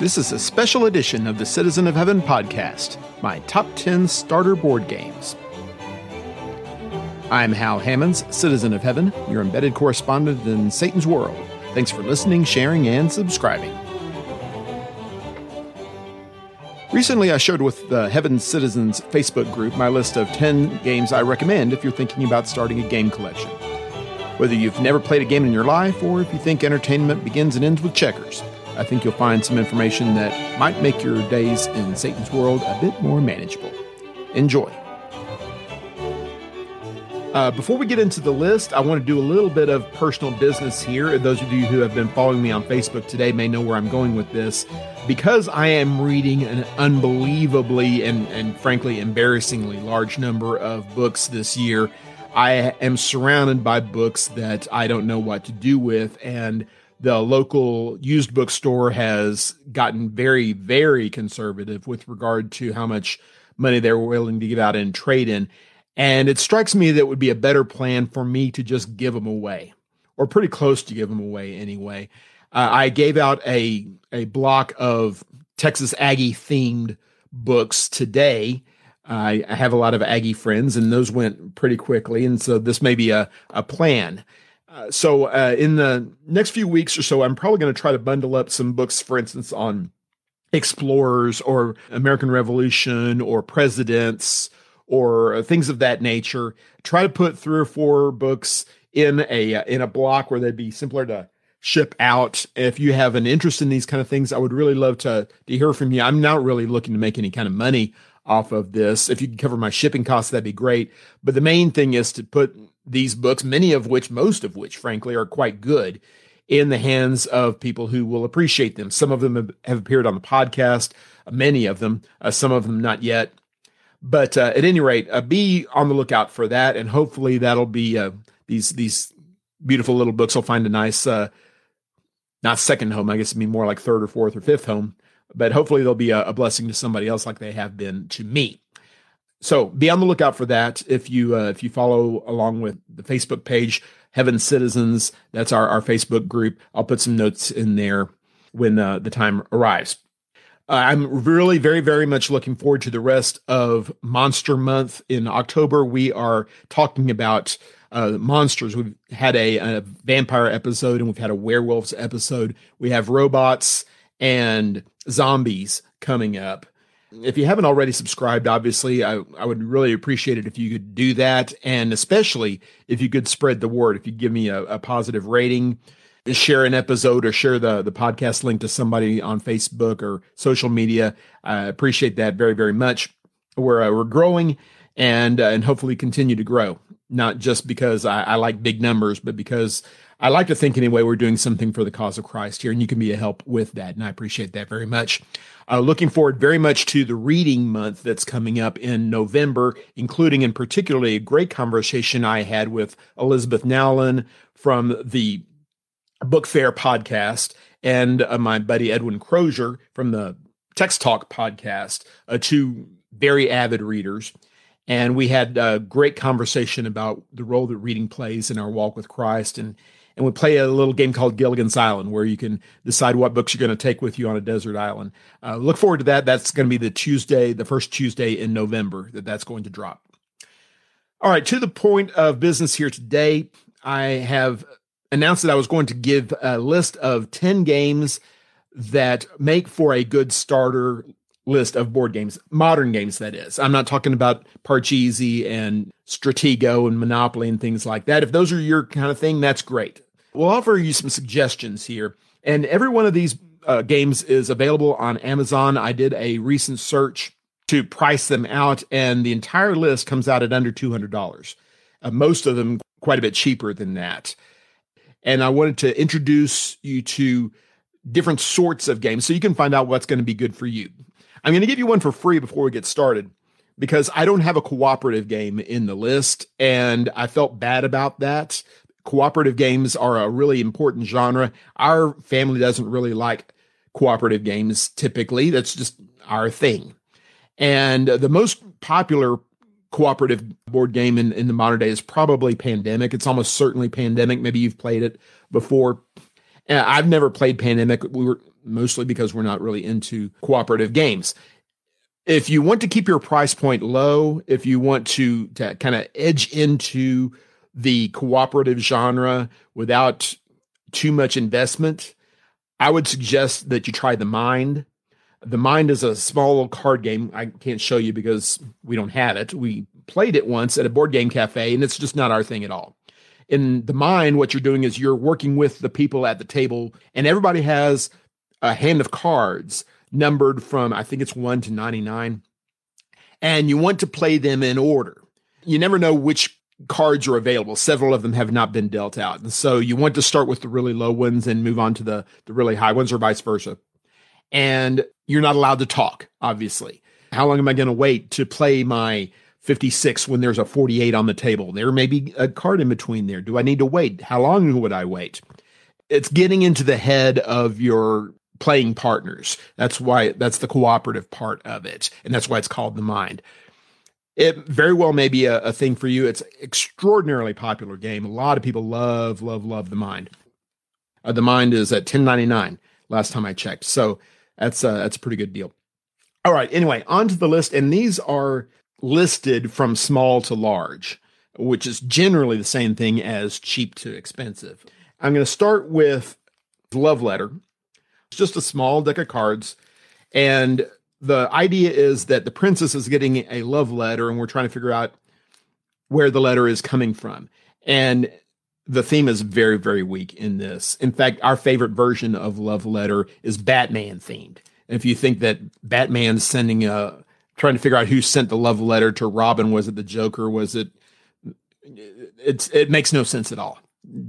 This is a special edition of the Citizen of Heaven podcast, my top 10 starter board games. I'm Hal Hammons, Citizen of Heaven, your embedded correspondent in Satan's world. Thanks for listening, sharing, and subscribing. Recently, I shared with the Heaven Citizens Facebook group my list of 10 games I recommend if you're thinking about starting a game collection. Whether you've never played a game in your life or if you think entertainment begins and ends with checkers, I think you'll find some information that might make your days in Satan's world a bit more manageable. Enjoy. Uh, before we get into the list, I want to do a little bit of personal business here. Those of you who have been following me on Facebook today may know where I'm going with this. Because I am reading an unbelievably and, and frankly embarrassingly large number of books this year, I am surrounded by books that I don't know what to do with. And the local used bookstore has gotten very, very conservative with regard to how much money they're willing to give out in trade in. And it strikes me that it would be a better plan for me to just give them away, or pretty close to give them away anyway. Uh, I gave out a a block of Texas Aggie themed books today. I, have a lot of Aggie friends, and those went pretty quickly. And so this may be a, a plan. Uh, so uh, in the next few weeks or so, I'm probably going to try to bundle up some books, for instance, on explorers or American Revolution or presidents or things of that nature. Try to put three or four books in a uh, in a block where they'd be simpler to ship out. If you have an interest in these kind of things, I would really love to to hear from you. I'm not really looking to make any kind of money off of this. If you can cover my shipping costs, that'd be great. But the main thing is to put these books, many of which, most of which, frankly, are quite good, in the hands of people who will appreciate them. Some of them have, appeared on the podcast, many of them, uh, some of them not yet. But uh, at any rate, uh, be on the lookout for that, and hopefully that'll be uh, these these beautiful little books will find a nice, uh, not second home, I guess it'd be more like third or fourth or fifth home. But hopefully they'll be a, a blessing to somebody else, like they have been to me so be on the lookout for that. If you uh, if you follow along with the Facebook page, Heaven Citizens, that's our our Facebook group. I'll put some notes in there when uh, the time arrives. Uh, I'm really very very much looking forward to the rest of Monster Month in October. We are talking about uh, monsters. We've had a, a vampire episode and we've had a werewolves episode. We have robots and zombies coming up. If you haven't already subscribed, obviously, I, I would really appreciate it if you could do that. And especially if you could spread the word, if you give me a, a positive rating, share an episode or share the, the podcast link to somebody on Facebook or social media. I appreciate that very, very much. We're, uh, we're growing and, uh, and hopefully continue to grow, not just because I, I like big numbers, but because I like to think anyway, we're doing something for the cause of Christ here, and you can be a help with that. And I appreciate that very much. Uh, looking forward very much to the reading month that's coming up in November, including in particularly a great conversation I had with Elizabeth Nowlin from the Book Fair podcast and uh, my buddy Edwin Crozier from the Text Talk podcast, uh, two very avid readers. And we had a great conversation about the role that reading plays in our walk with Christ and and we play a little game called Gilligan's Island, where you can decide what books you're going to take with you on a desert island. Uh, look forward to that. That's going to be the Tuesday, the first Tuesday in November that that's going to drop. All right, to the point of business here today, I have announced that I was going to give a list of 10 games that make for a good starter list of board games, modern games, that is. I'm not talking about Parcheesi and Stratego and Monopoly and things like that. If those are your kind of thing, that's great. We'll offer you some suggestions here. And every one of these uh, games is available on Amazon. I did a recent search to price them out, and the entire list comes out at under $200. Uh, most of them quite a bit cheaper than that. And I wanted to introduce you to different sorts of games so you can find out what's going to be good for you. I'm going to give you one for free before we get started because I don't have a cooperative game in the list, and I felt bad about that cooperative games are a really important genre. Our family doesn't really like cooperative games typically. That's just our thing. And the most popular cooperative board game in, in the modern day is probably Pandemic. It's almost certainly Pandemic. Maybe you've played it before. Uh, I've never played Pandemic. We were mostly because we're not really into cooperative games. If you want to keep your price point low, if you want to, to kind of edge into the cooperative genre without too much investment, I would suggest that you try the Mind. The Mind is a small little card game. I can't show you because we don't have it. We played it once at a board game cafe, and it's just not our thing at all. In the Mind, what you're doing is you're working with the people at the table, and everybody has a hand of cards numbered from, I think it's 1 to 99. And you want to play them in order. You never know which cards are available. Several of them have not been dealt out. And so you want to start with the really low ones and move on to the, the really high ones or vice versa. And you're not allowed to talk, obviously. How long am I going to wait to play my 56 when there's a 48 on the table? There may be a card in between there. Do I need to wait? How long would I wait? It's getting into the head of your playing partners. That's why that's the cooperative part of it. And that's why it's called the mind it very well may be a, a thing for you. It's extraordinarily popular game. A lot of people love, love, love the mind. Uh, the mind is at ten ninety nine last time I checked, so that's uh, that's a pretty good deal. All right. Anyway, onto the list, and these are listed from small to large, which is generally the same thing as cheap to expensive. I'm going to start with Love Letter. It's just a small deck of cards, and the idea is that the princess is getting a love letter and we're trying to figure out where the letter is coming from. And the theme is very, very weak in this. In fact, our favorite version of Love Letter is Batman themed. And if you think that Batman's sending a trying to figure out who sent the love letter to Robin, was it the Joker? Was it it's it makes no sense at all.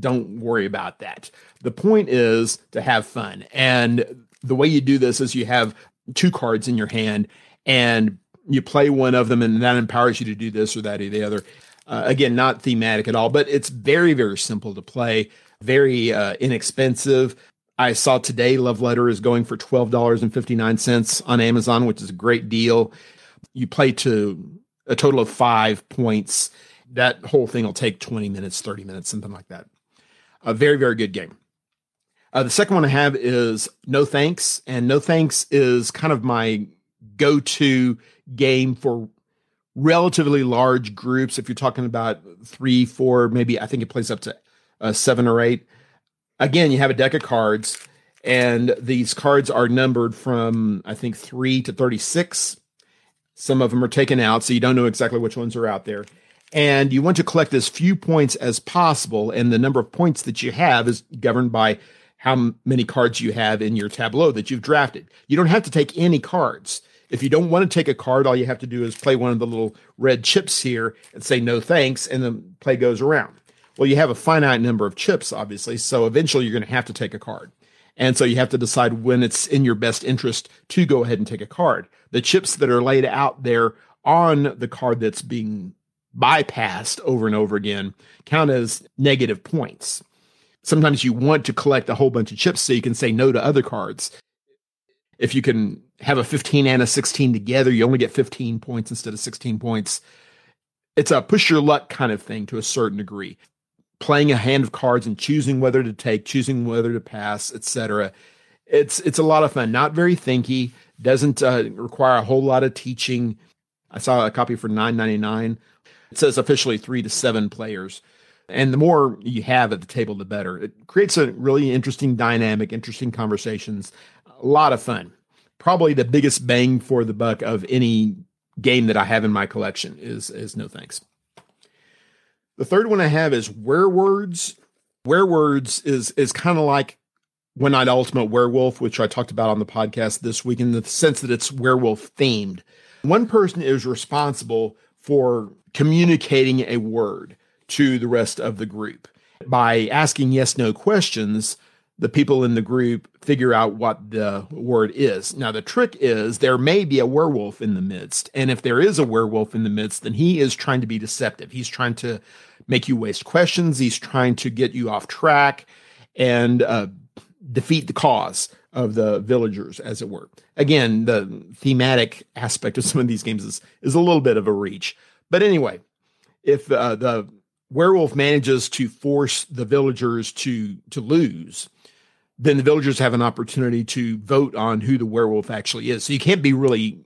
Don't worry about that. The point is to have fun. And the way you do this is you have two cards in your hand and you play one of them and that empowers you to do this or that or the other. Uh, again, not thematic at all, but it's very, very simple to play, very uh, inexpensive. I saw today Love Letter is going for $12.59 on Amazon, which is a great deal. You play to a total of five points. That whole thing will take 20 minutes, 30 minutes, something like that. A very, very good game. Uh, the second one I have is No Thanks, and No Thanks is kind of my go-to game for relatively large groups. If you're talking about three, four, maybe I think it plays up to uh, seven or eight. Again, you have a deck of cards, and these cards are numbered from I think three to thirty-six. Some of them are taken out, so you don't know exactly which ones are out there. And you want to collect as few points as possible, and the number of points that you have is governed by how many cards you have in your tableau that you've drafted. You don't have to take any cards. If you don't want to take a card, all you have to do is play one of the little red chips here and say no thanks, and the play goes around. Well, you have a finite number of chips, obviously, so eventually you're going to have to take a card. And so you have to decide when it's in your best interest to go ahead and take a card. The chips that are laid out there on the card that's being bypassed over and over again count as negative points sometimes you want to collect a whole bunch of chips so you can say no to other cards. If you can have a 15 and a 16 together, you only get 15 points instead of 16 points. It's a push your luck kind of thing to a certain degree. Playing a hand of cards and choosing whether to take, choosing whether to pass, etc. It's it's a lot of fun. Not very thinky. Doesn't uh, require a whole lot of teaching. I saw a copy for 9.99. It says officially three to seven players. And the more you have at the table, the better. It creates a really interesting dynamic, interesting conversations, a lot of fun. Probably the biggest bang for the buck of any game that I have in my collection is is no thanks. The third one I have is Werewords. Werewords is is kind of like One Night Ultimate Werewolf, which I talked about on the podcast this week, in the sense that it's werewolf themed. One person is responsible for communicating a word to the rest of the group. By asking yes no questions, the people in the group figure out what the word is. Now, the trick is there may be a werewolf in the midst. And if there is a werewolf in the midst, then he is trying to be deceptive. He's trying to make you waste questions, he's trying to get you off track and uh, defeat the cause of the villagers, as it were. Again, the thematic aspect of some of these games is, is a little bit of a reach. But anyway, if uh, the werewolf manages to force the villagers to to lose then the villagers have an opportunity to vote on who the werewolf actually is. So you can't be really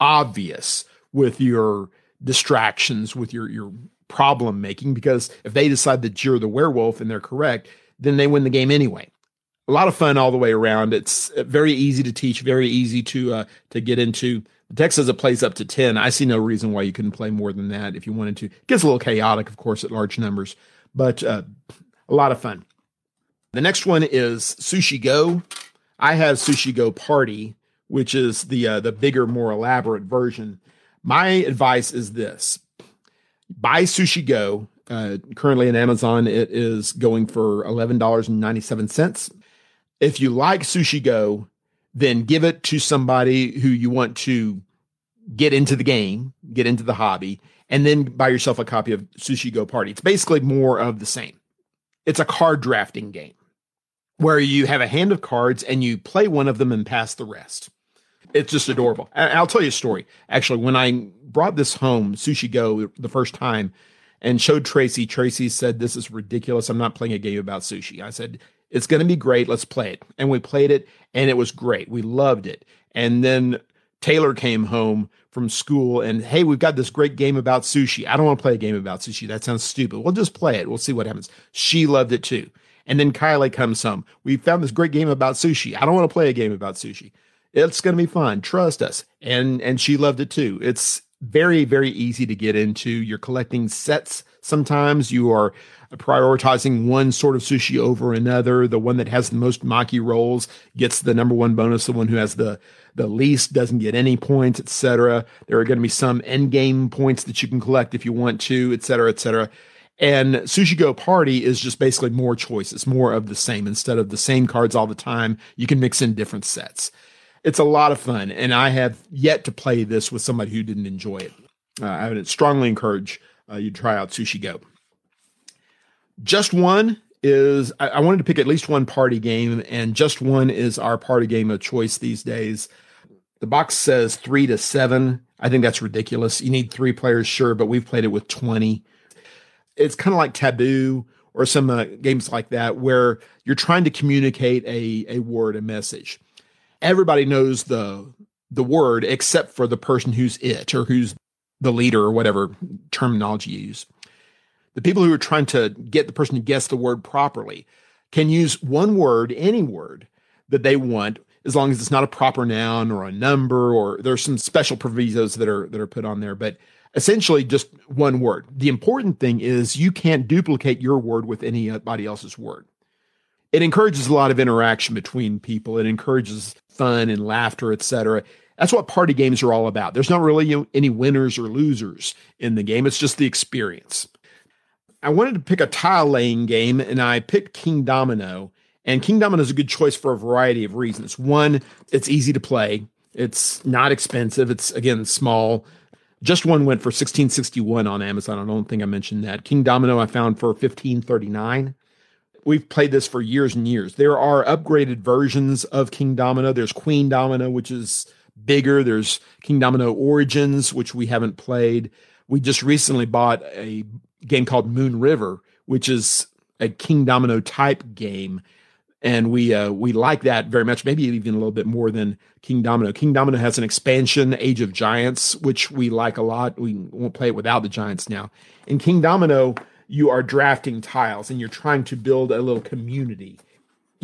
obvious with your distractions, with your your problem making, because if they decide that you're the werewolf and they're correct, then they win the game anyway. A lot of fun all the way around. It's very easy to teach, very easy to uh, to get into. The text it plays up to 10. I see no reason why you couldn't play more than that if you wanted to. It gets a little chaotic, of course, at large numbers, but uh, a lot of fun. The next one is Sushi Go. I have Sushi Go Party, which is the uh, the bigger, more elaborate version. My advice is this: buy Sushi Go. Uh, currently in Amazon, it is going for eleven dollars and ninety seven cents. If you like Sushi Go, then give it to somebody who you want to get into the game, get into the hobby, and then buy yourself a copy of Sushi Go Party. It's basically more of the same. It's a card drafting game where you have a hand of cards and you play one of them and pass the rest. It's just adorable. I'll tell you a story. Actually, when I brought this home, Sushi Go, the first time, and showed Tracy, Tracy said, This is ridiculous. I'm not playing a game about sushi. I said, It's going to be great. Let's play it. And we played it, and it was great. We loved it. And then Taylor came home from school and, Hey, we've got this great game about sushi. I don't want to play a game about sushi. That sounds stupid. We'll just play it. We'll see what happens. She loved it too. And then Kylie comes home. We found this great game about sushi. I don't want to play a game about sushi. It's going to be fun. Trust us. And and she loved it too. It's very very easy to get into. You're collecting sets. Sometimes you are prioritizing one sort of sushi over another. The one that has the most maki rolls gets the number one bonus. The one who has the the least doesn't get any points, etc. There are going to be some end game points that you can collect if you want to, etc., etc. And Sushi Go Party is just basically more choices, more of the same. Instead of the same cards all the time, you can mix in different sets. It's a lot of fun, and I have yet to play this with somebody who didn't enjoy it. Uh, I would strongly encourage uh, you try out Sushi Go. Just one is I, I wanted to pick at least one party game, and just one is our party game of choice these days. The box says three to seven. I think that's ridiculous. You need three players, sure, but we've played it with 20 it's kind of like taboo or some uh, games like that where you're trying to communicate a a word a message everybody knows the the word except for the person who's it or who's the leader or whatever terminology you use the people who are trying to get the person to guess the word properly can use one word any word that they want as long as it's not a proper noun or a number or there's some special provisos that are that are put on there but essentially just one word. The important thing is you can't duplicate your word with anybody else's word. It encourages a lot of interaction between people. It encourages fun and laughter, etc. That's what party games are all about. There's not really any winners or losers in the game. It's just the experience. I wanted to pick a tile laying game and I picked Kingdomino. And Kingdomino is a good choice for a variety of reasons. One, it's easy to play. It's not expensive. It's again small. Just one went for 1661 on Amazon. I don't think I mentioned that. Kingdomino I found for 1539. We've played this for years and years. There are upgraded versions of Kingdomino. There's Queendomino, which is bigger. There's Kingdomino Origins, which we haven't played. We just recently bought a game called Moon River, which is a Kingdomino type game and we uh, we like that very much. Maybe even a little bit more than Kingdomino. King Domino has an expansion, Age of Giants, which we like a lot. We won't play it without the Giants now. In Kingdomino, you are drafting tiles and you're trying to build a little community.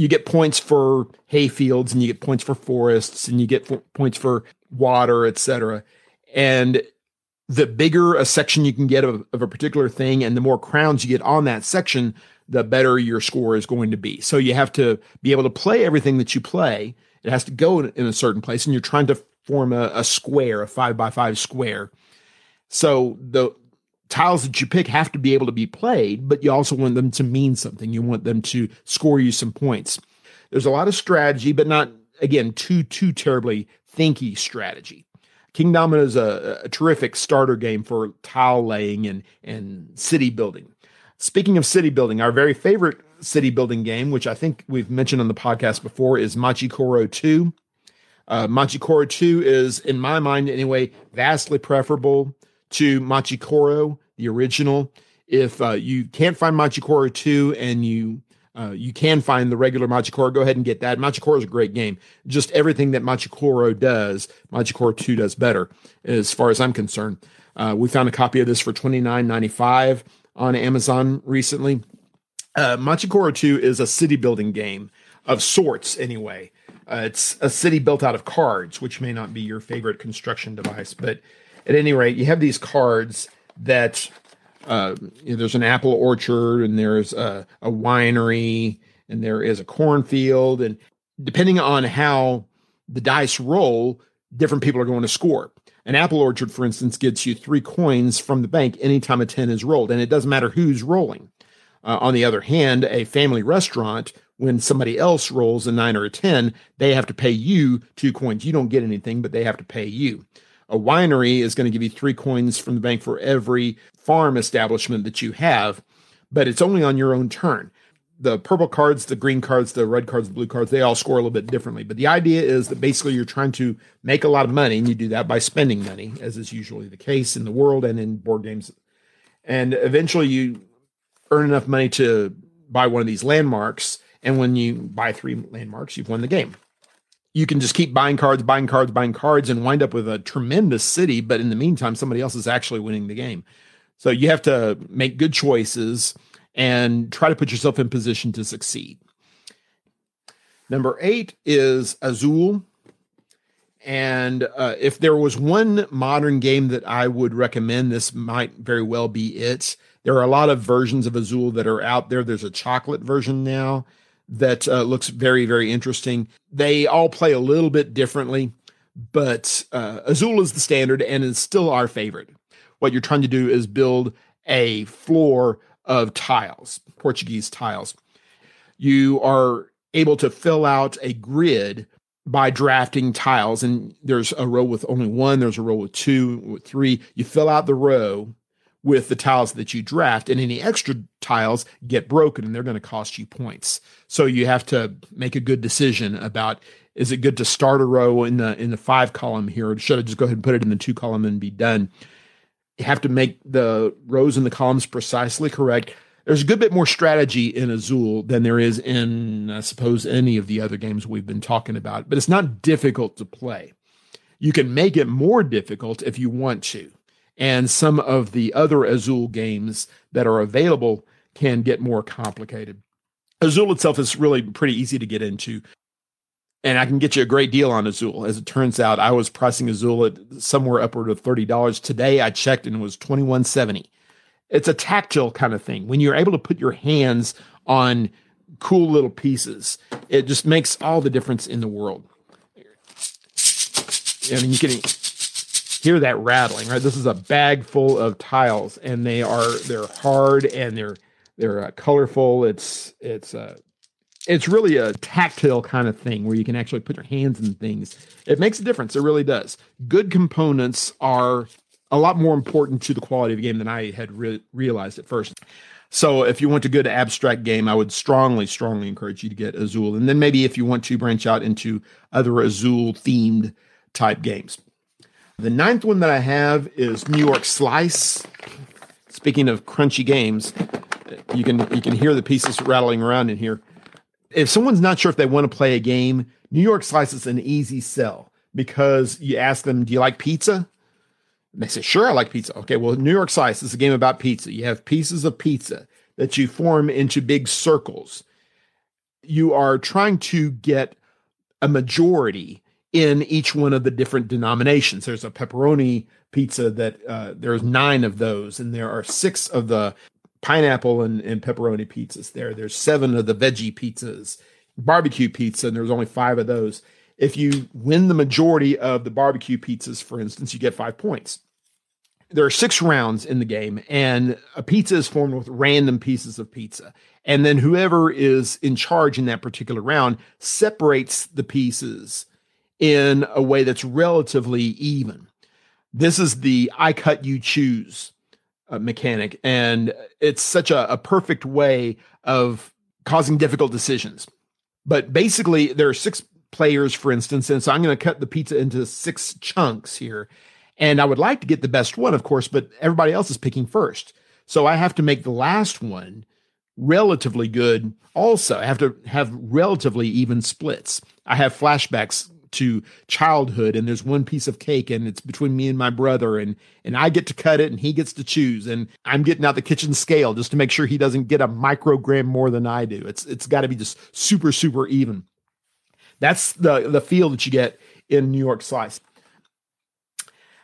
You get points for hay fields and you get points for forests and you get points for water, etc. And the bigger a section you can get of, of a particular thing and the more crowns you get on that section, the better your score is going to be. So you have to be able to play everything that you play. It has to go in, a certain place, and you're trying to form a, a square, a five by five square. So the tiles that you pick have to be able to be played, but you also want them to mean something. You want them to score you some points. There's a lot of strategy, but not again too too terribly thinky strategy. Kingdomino is a, a terrific starter game for tile laying and and city building. Speaking of city building, our very favorite city building game, which I think we've mentioned on the podcast before, is Machi Koro 2. Uh, Machi Koro 2 is, in my mind anyway, vastly preferable to Machi Koro, the original. If uh, you can't find Machi Koro 2 and you Uh, you can find the regular Machi Koro. Go ahead and get that. Machi Koro is a great game. Just everything that Machi Koro does, Machi Koro 2 does better, as far as I'm concerned. Uh, we found a copy of this for $29.95 on Amazon recently. Uh, Machi Koro 2 is a city building game of sorts, anyway. Uh, it's a city built out of cards, which may not be your favorite construction device, but at any rate, you have these cards that uh, you know, there's an apple orchard and there's a, a winery and there is a cornfield. And depending on how the dice roll, different people are going to score. An apple orchard, for instance, gets you three coins from the bank anytime a 10 is rolled, and it doesn't matter who's rolling. Uh, on the other hand, a family restaurant, when somebody else rolls a nine or a 10, they have to pay you two coins. You don't get anything, but they have to pay you. A winery is going to give you three coins from the bank for every farm establishment that you have, but it's only on your own turn. The purple cards, the green cards, the red cards, the blue cards, they all score a little bit differently. But the idea is that basically you're trying to make a lot of money, and you do that by spending money, as is usually the case in the world and in board games. And eventually you earn enough money to buy one of these landmarks. And when you buy three landmarks, you've won the game you can just keep buying cards, buying cards, buying cards, and wind up with a tremendous city. But in the meantime, somebody else is actually winning the game. So you have to make good choices and try to put yourself in position to succeed. Number eight is Azul. And uh, if there was one modern game that I would recommend, this might very well be it. There are a lot of versions of Azul that are out there. There's a chocolate version now that uh, looks very, very interesting. They all play a little bit differently, but uh, Azul is the standard and is still our favorite. What you're trying to do is build a floor of tiles, Portuguese tiles. You are able to fill out a grid by drafting tiles, and there's a row with only one, there's a row with two, with three. You fill out the row with the tiles that you draft, and any extra tiles get broken and they're going to cost you points. So you have to make a good decision about is it good to start a row in the in the five column here, or should I just go ahead and put it in the two column and be done? You have to make the rows and the columns precisely correct. There's a good bit more strategy in Azul than there is in, I suppose, any of the other games we've been talking about, but it's not difficult to play. You can make it more difficult if you want to and some of the other Azul games that are available can get more complicated. Azul itself is really pretty easy to get into. And I can get you a great deal on Azul. As it turns out, I was pricing Azul at somewhere upward of $30. Today I checked and it was $21.70. It's a tactile kind of thing. When you're able to put your hands on cool little pieces, it just makes all the difference in the world. I mean, you can hear that rattling, right? This is a bag full of tiles, and they are they're hard and they're they're uh, colorful. It's it's uh, it's really a tactile kind of thing where you can actually put your hands in things. It makes a difference. It really does. Good components are a lot more important to the quality of the game than I had re- realized at first. So if you want a good abstract game, I would strongly, strongly encourage you to get Azul. And then maybe if you want to branch out into other Azul themed type games. The ninth one that I have is New York Slice. Speaking of crunchy games, you can you can hear the pieces rattling around in here. If someone's not sure if they want to play a game, New York Slice is an easy sell because you ask them, "Do you like pizza?" And they say, "Sure, I like pizza." Okay, well, New York Slice is a game about pizza. You have pieces of pizza that you form into big circles. You are trying to get a majority in each one of the different denominations. There's a pepperoni pizza that uh, there's nine of those, and there are six of the pineapple and, and pepperoni pizzas there. There's seven of the veggie pizzas, barbecue pizza, and there's only five of those. If you win the majority of the barbecue pizzas, for instance, you get five points. There are six rounds in the game, and a pizza is formed with random pieces of pizza. And then whoever is in charge in that particular round separates the pieces in a way that's relatively even. This is the I cut you choose uh, mechanic, and it's such a, a perfect way of causing difficult decisions. But basically, there are six players, for instance, and so I'm going to cut the pizza into six chunks here. And I would like to get the best one, of course, but everybody else is picking first. So I have to make the last one relatively good also. I have to have relatively even splits. I have flashbacks to childhood and there's one piece of cake and it's between me and my brother and and I get to cut it and he gets to choose and I'm getting out the kitchen scale just to make sure he doesn't get a microgram more than I do. It's it's got to be just super super even. That's the the feel that you get in New York Slice.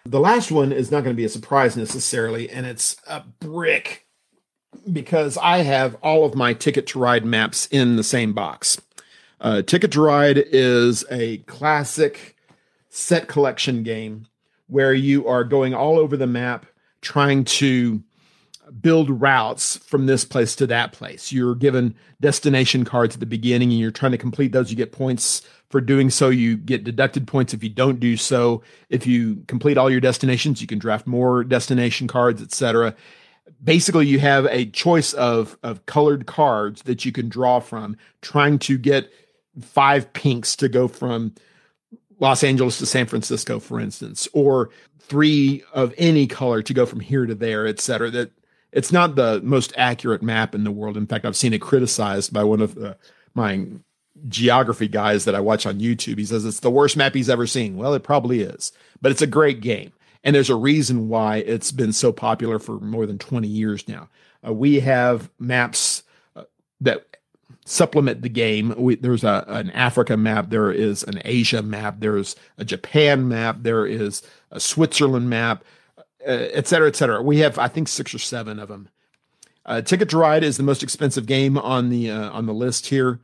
The last one is not going to be a surprise necessarily and it's a brick because I have all of my ticket to ride maps in the same box. Uh, Ticket to Ride is a classic set collection game where you are going all over the map trying to build routes from this place to that place. You're given destination cards at the beginning and you're trying to complete those. You get points for doing so. You get deducted points if you don't do so. If you complete all your destinations, you can draft more destination cards, etc. Basically, you have a choice of, of colored cards that you can draw from, trying to get five pinks to go from Los Angeles to San Francisco, for instance, or three of any color to go from here to there, et cetera. That it's not the most accurate map in the world. In fact, I've seen it criticized by one of the, my geography guys that I watch on YouTube. He says it's the worst map he's ever seen. Well, it probably is, but it's a great game. And there's a reason why it's been so popular for more than 20 years now. Uh, we have maps uh, that supplement the game. We, there's a, an Africa map, there is an Asia map, there's a Japan map, there is a Switzerland map, uh, et cetera, et cetera. We have, I think, six or seven of them. Uh, Ticket to Ride is the most expensive game on the uh, on the list here.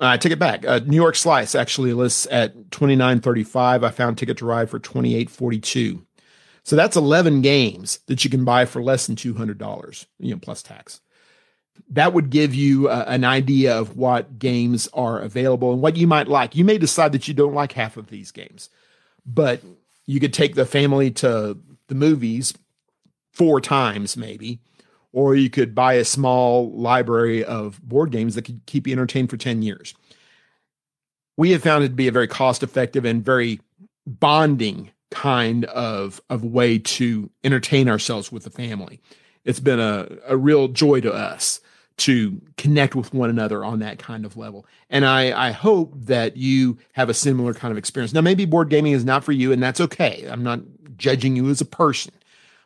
I uh, take it back. Uh, New York Slice actually lists at twenty nine thirty five. I found Ticket to Ride for twenty eight forty two. So that's eleven games that you can buy for less than two hundred dollars, you know, plus tax that would give you uh, an idea of what games are available and what you might like. You may decide that you don't like half of these games, but you could take the family to the movies four times maybe, or you could buy a small library of board games that could keep you entertained for 10 years. We have found it to be a very cost effective and very bonding kind of, of way to entertain ourselves with the family. It's been a, a real joy to us to connect with one another on that kind of level. And I, I hope that you have a similar kind of experience. Now, maybe board gaming is not for you, and that's okay. I'm not judging you as a person.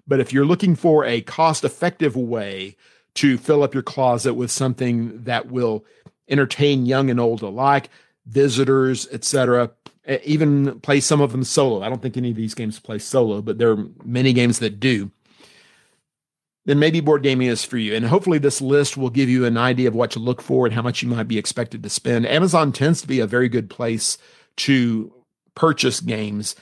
But if you're looking for a cost effective way to fill up your closet with something that will entertain young and old alike, visitors, etc., even play some of them solo. I don't think any of these games play solo, but there are many games that do then maybe board gaming is for you. And hopefully, this list will give you an idea of what to look for and how much you might be expected to spend. Amazon tends to be a very good place to purchase games.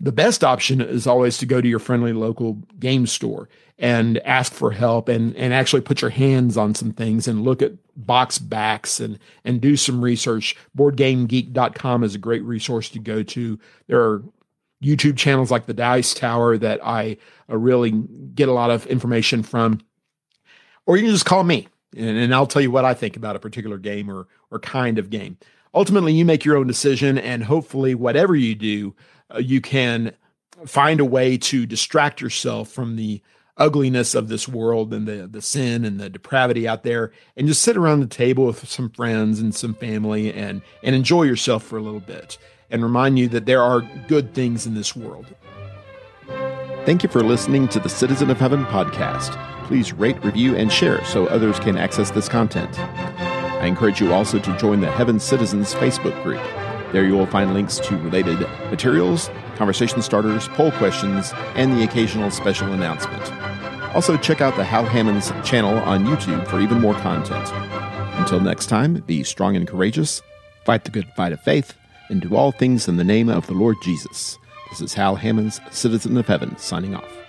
The best option is always to go to your friendly local game store and ask for help and, and actually put your hands on some things and look at box backs and, and do some research. BoardGameGeek.com is a great resource to go to. There are YouTube channels like the Dice Tower that I really get a lot of information from. Or you can just call me and, and I'll tell you what I think about a particular game or, or kind of game. Ultimately, you make your own decision, and hopefully, whatever you do, uh, you can find a way to distract yourself from the ugliness of this world and the the sin and the depravity out there and just sit around the table with some friends and some family and and enjoy yourself for a little bit and remind you that there are good things in this world. Thank you for listening to the Citizen of Heaven podcast. Please rate, review, and share so others can access this content. I encourage you also to join the Heaven Citizens Facebook group. There you will find links to related materials, conversation starters, poll questions, and the occasional special announcement. Also, check out the Hal Hammons channel on YouTube for even more content. Until next time, be strong and courageous, fight the good fight of faith, and do all things in the name of the Lord Jesus. This is Hal Hammons, Citizen of Heaven, signing off.